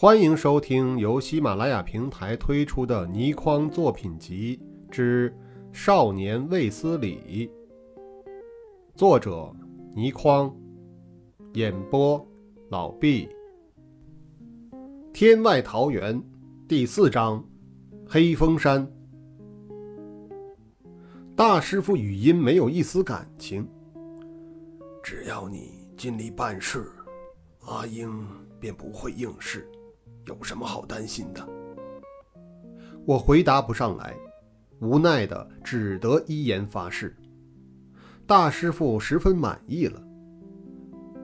欢迎收听由喜马拉雅平台推出的《倪匡作品集之少年卫斯理》，作者倪匡，演播老毕。天外桃源第四章：黑风山。大师傅语音没有一丝感情。只要你尽力办事，阿英便不会应试。有什么好担心的？我回答不上来，无奈的只得依言发誓。大师傅十分满意了。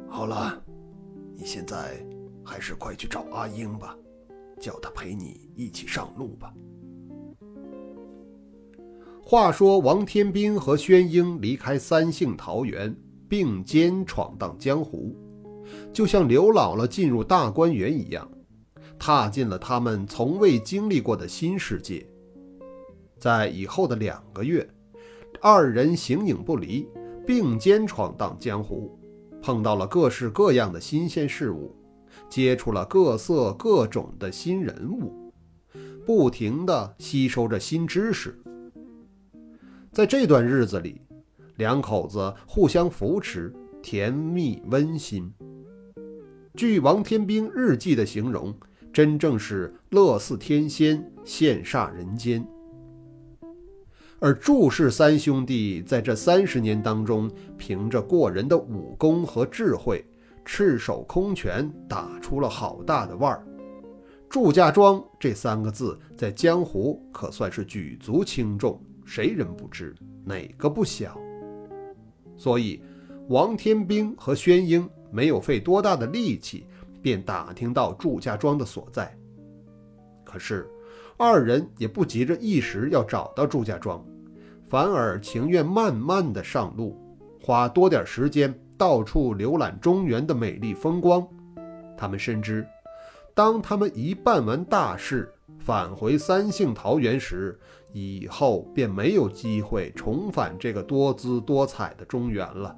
好了，你现在还是快去找阿英吧，叫他陪你一起上路吧。话说，王天兵和宣英离开三姓桃园，并肩闯荡江湖，就像刘姥姥进入大观园一样。踏进了他们从未经历过的新世界。在以后的两个月，二人形影不离，并肩闯荡江湖，碰到了各式各样的新鲜事物，接触了各色各种的新人物，不停地吸收着新知识。在这段日子里，两口子互相扶持，甜蜜温馨。据王天兵日记的形容。真正是乐似天仙，羡煞人间。而祝氏三兄弟在这三十年当中，凭着过人的武功和智慧，赤手空拳打出了好大的腕儿。祝家庄这三个字在江湖可算是举足轻重，谁人不知，哪个不晓？所以，王天兵和宣英没有费多大的力气。便打听到祝家庄的所在，可是二人也不急着一时要找到祝家庄，反而情愿慢慢的上路，花多点时间到处浏览中原的美丽风光。他们深知，当他们一办完大事，返回三姓桃园时，以后便没有机会重返这个多姿多彩的中原了。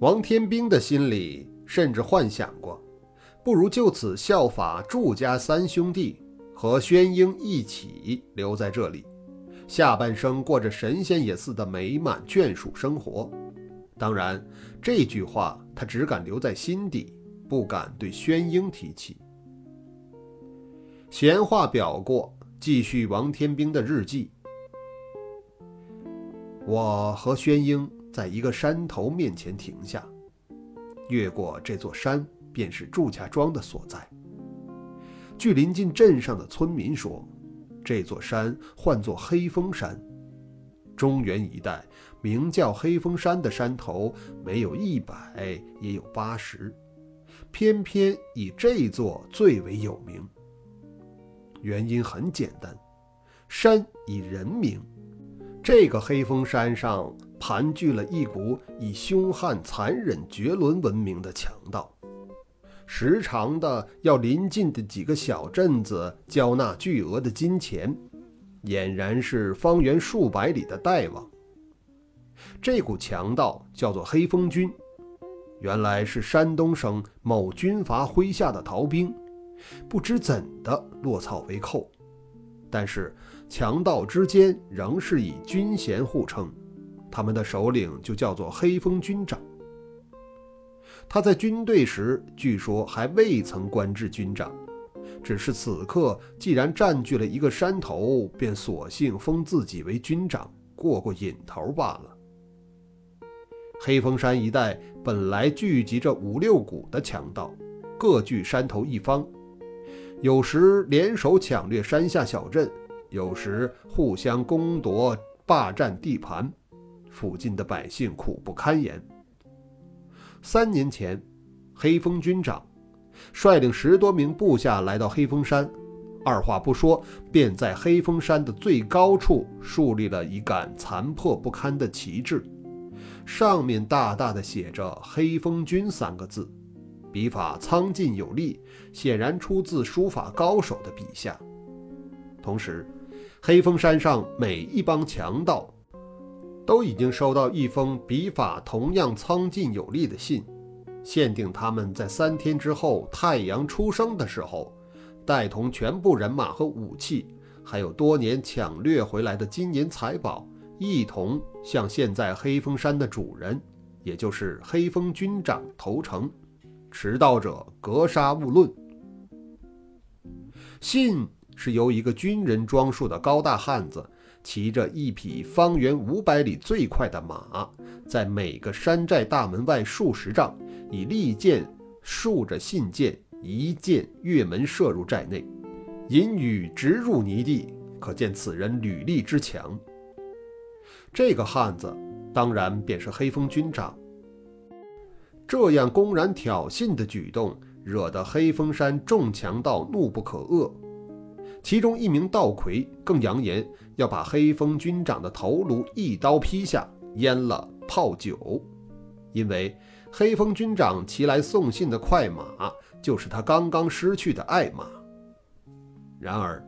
王天兵的心里甚至幻想过。不如就此效法祝家三兄弟，和宣英一起留在这里，下半生过着神仙也似的美满眷属生活。当然，这句话他只敢留在心底，不敢对宣英提起。闲话表过，继续王天兵的日记。我和宣英在一个山头面前停下，越过这座山。便是祝家庄的所在。据临近镇上的村民说，这座山唤作黑风山。中原一带名叫黑风山的山头没有一百也有八十，偏偏以这座最为有名。原因很简单，山以人名。这个黑风山上盘踞了一股以凶悍残忍、绝伦闻名的强盗。时常的要邻近的几个小镇子交纳巨额的金钱，俨然是方圆数百里的大王。这股强盗叫做黑风军，原来是山东省某军阀麾下的逃兵，不知怎的落草为寇。但是强盗之间仍是以军衔互称，他们的首领就叫做黑风军长。他在军队时，据说还未曾官至军长，只是此刻既然占据了一个山头，便索性封自己为军长，过过瘾头罢了。黑风山一带本来聚集着五六股的强盗，各据山头一方，有时联手抢掠山下小镇，有时互相攻夺、霸占地盘，附近的百姓苦不堪言。三年前，黑风军长率领十多名部下来到黑风山，二话不说，便在黑风山的最高处树立了一杆残破不堪的旗帜，上面大大的写着“黑风军”三个字，笔法苍劲有力，显然出自书法高手的笔下。同时，黑风山上每一帮强盗。都已经收到一封笔法同样苍劲有力的信，限定他们在三天之后太阳出生的时候，带同全部人马和武器，还有多年抢掠回来的金银财宝，一同向现在黑风山的主人，也就是黑风军长投诚。迟到者格杀勿论。信是由一个军人装束的高大汉子，骑着一匹方圆五百里最快的马，在每个山寨大门外数十丈，以利箭竖着信箭，一箭跃门射入寨内，引雨直入泥地，可见此人履历之强。这个汉子当然便是黑风军长。这样公然挑衅的举动，惹得黑风山众强盗怒不可遏。其中一名道魁更扬言要把黑风军长的头颅一刀劈下，阉了泡酒，因为黑风军长骑来送信的快马，就是他刚刚失去的爱马。然而，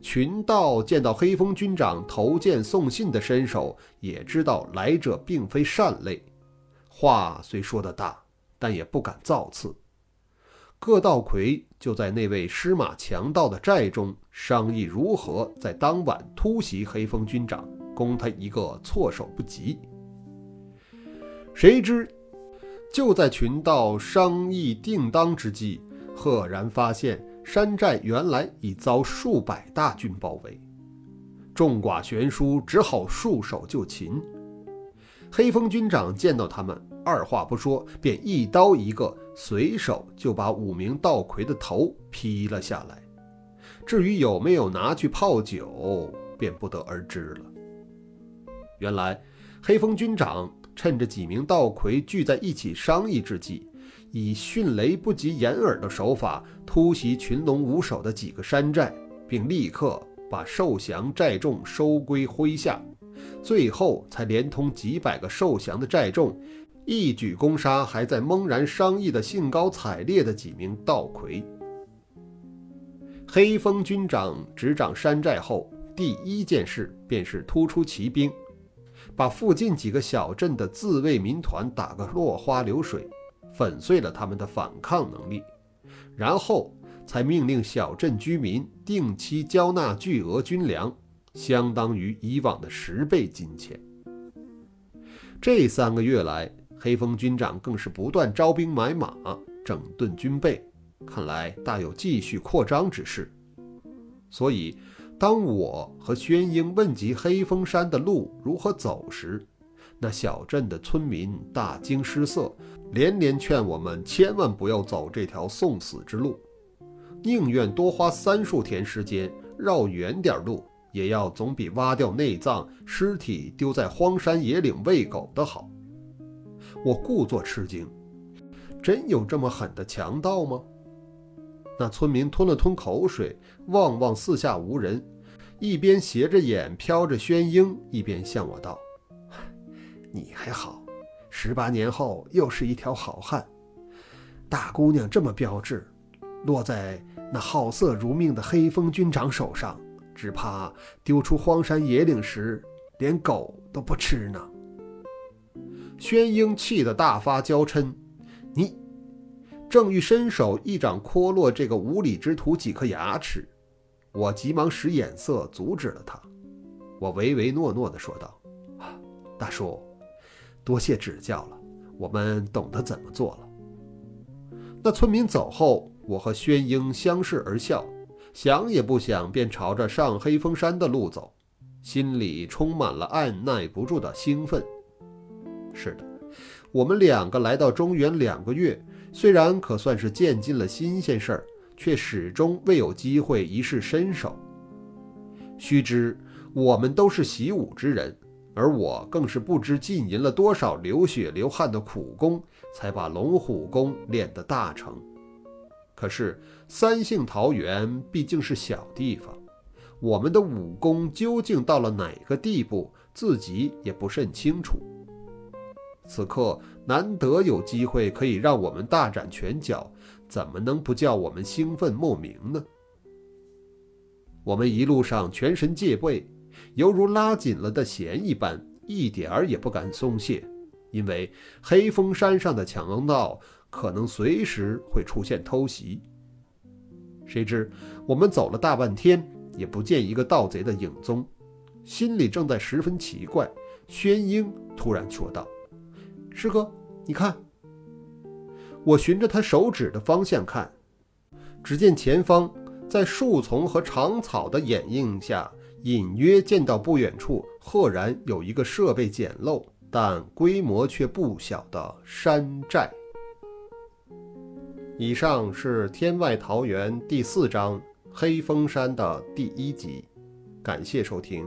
群盗见到黑风军长投剑送信的身手，也知道来者并非善类，话虽说得大，但也不敢造次。各道魁就在那位失马强盗的寨中商议如何在当晚突袭黑风军长，攻他一个措手不及。谁知，就在群盗商议定当之际，赫然发现山寨原来已遭数百大军包围，众寡悬殊，只好束手就擒。黑风军长见到他们。二话不说，便一刀一个，随手就把五名道魁的头劈了下来。至于有没有拿去泡酒，便不得而知了。原来，黑风军长趁着几名道魁聚在一起商议之际，以迅雷不及掩耳的手法突袭群龙无首的几个山寨，并立刻把受降寨众收归麾下，最后才连同几百个受降的寨众。一举攻杀还在懵然商议的兴高采烈的几名道魁。黑风军长执掌山寨后，第一件事便是突出骑兵，把附近几个小镇的自卫民团打个落花流水，粉碎了他们的反抗能力，然后才命令小镇居民定期交纳巨额军粮，相当于以往的十倍金钱。这三个月来，黑风军长更是不断招兵买马，整顿军备，看来大有继续扩张之势。所以，当我和宣英问及黑风山的路如何走时，那小镇的村民大惊失色，连连劝我们千万不要走这条送死之路，宁愿多花三数天时间绕远点路，也要总比挖掉内脏、尸体丢在荒山野岭喂狗的好。我故作吃惊，真有这么狠的强盗吗？那村民吞了吞口水，望望四下无人，一边斜着眼瞟着宣英，一边向我道：“你还好，十八年后又是一条好汉。大姑娘这么标致，落在那好色如命的黑风军长手上，只怕丢出荒山野岭时，连狗都不吃呢。”宣英气得大发娇嗔：“你！”正欲伸手一掌戳落这个无礼之徒几颗牙齿，我急忙使眼色阻止了他。我唯唯诺诺地说道：“大叔，多谢指教了，我们懂得怎么做了。”那村民走后，我和宣英相视而笑，想也不想便朝着上黑风山的路走，心里充满了按耐不住的兴奋。是的，我们两个来到中原两个月，虽然可算是见尽了新鲜事儿，却始终未有机会一试身手。须知我们都是习武之人，而我更是不知浸淫了多少流血流汗的苦功，才把龙虎功练得大成。可是三姓桃园毕竟是小地方，我们的武功究竟到了哪个地步，自己也不甚清楚。此刻难得有机会可以让我们大展拳脚，怎么能不叫我们兴奋莫名呢？我们一路上全神戒备，犹如拉紧了的弦一般，一点儿也不敢松懈，因为黑风山上的强盗可能随时会出现偷袭。谁知我们走了大半天，也不见一个盗贼的影踪，心里正在十分奇怪。宣英突然说道：“师哥，你看。”我循着他手指的方向看，只见前方在树丛和长草的掩映下，隐约见到不远处赫然有一个设备简陋但规模却不小的山寨。以上是《天外桃源》第四章黑风山的第一集，感谢收听。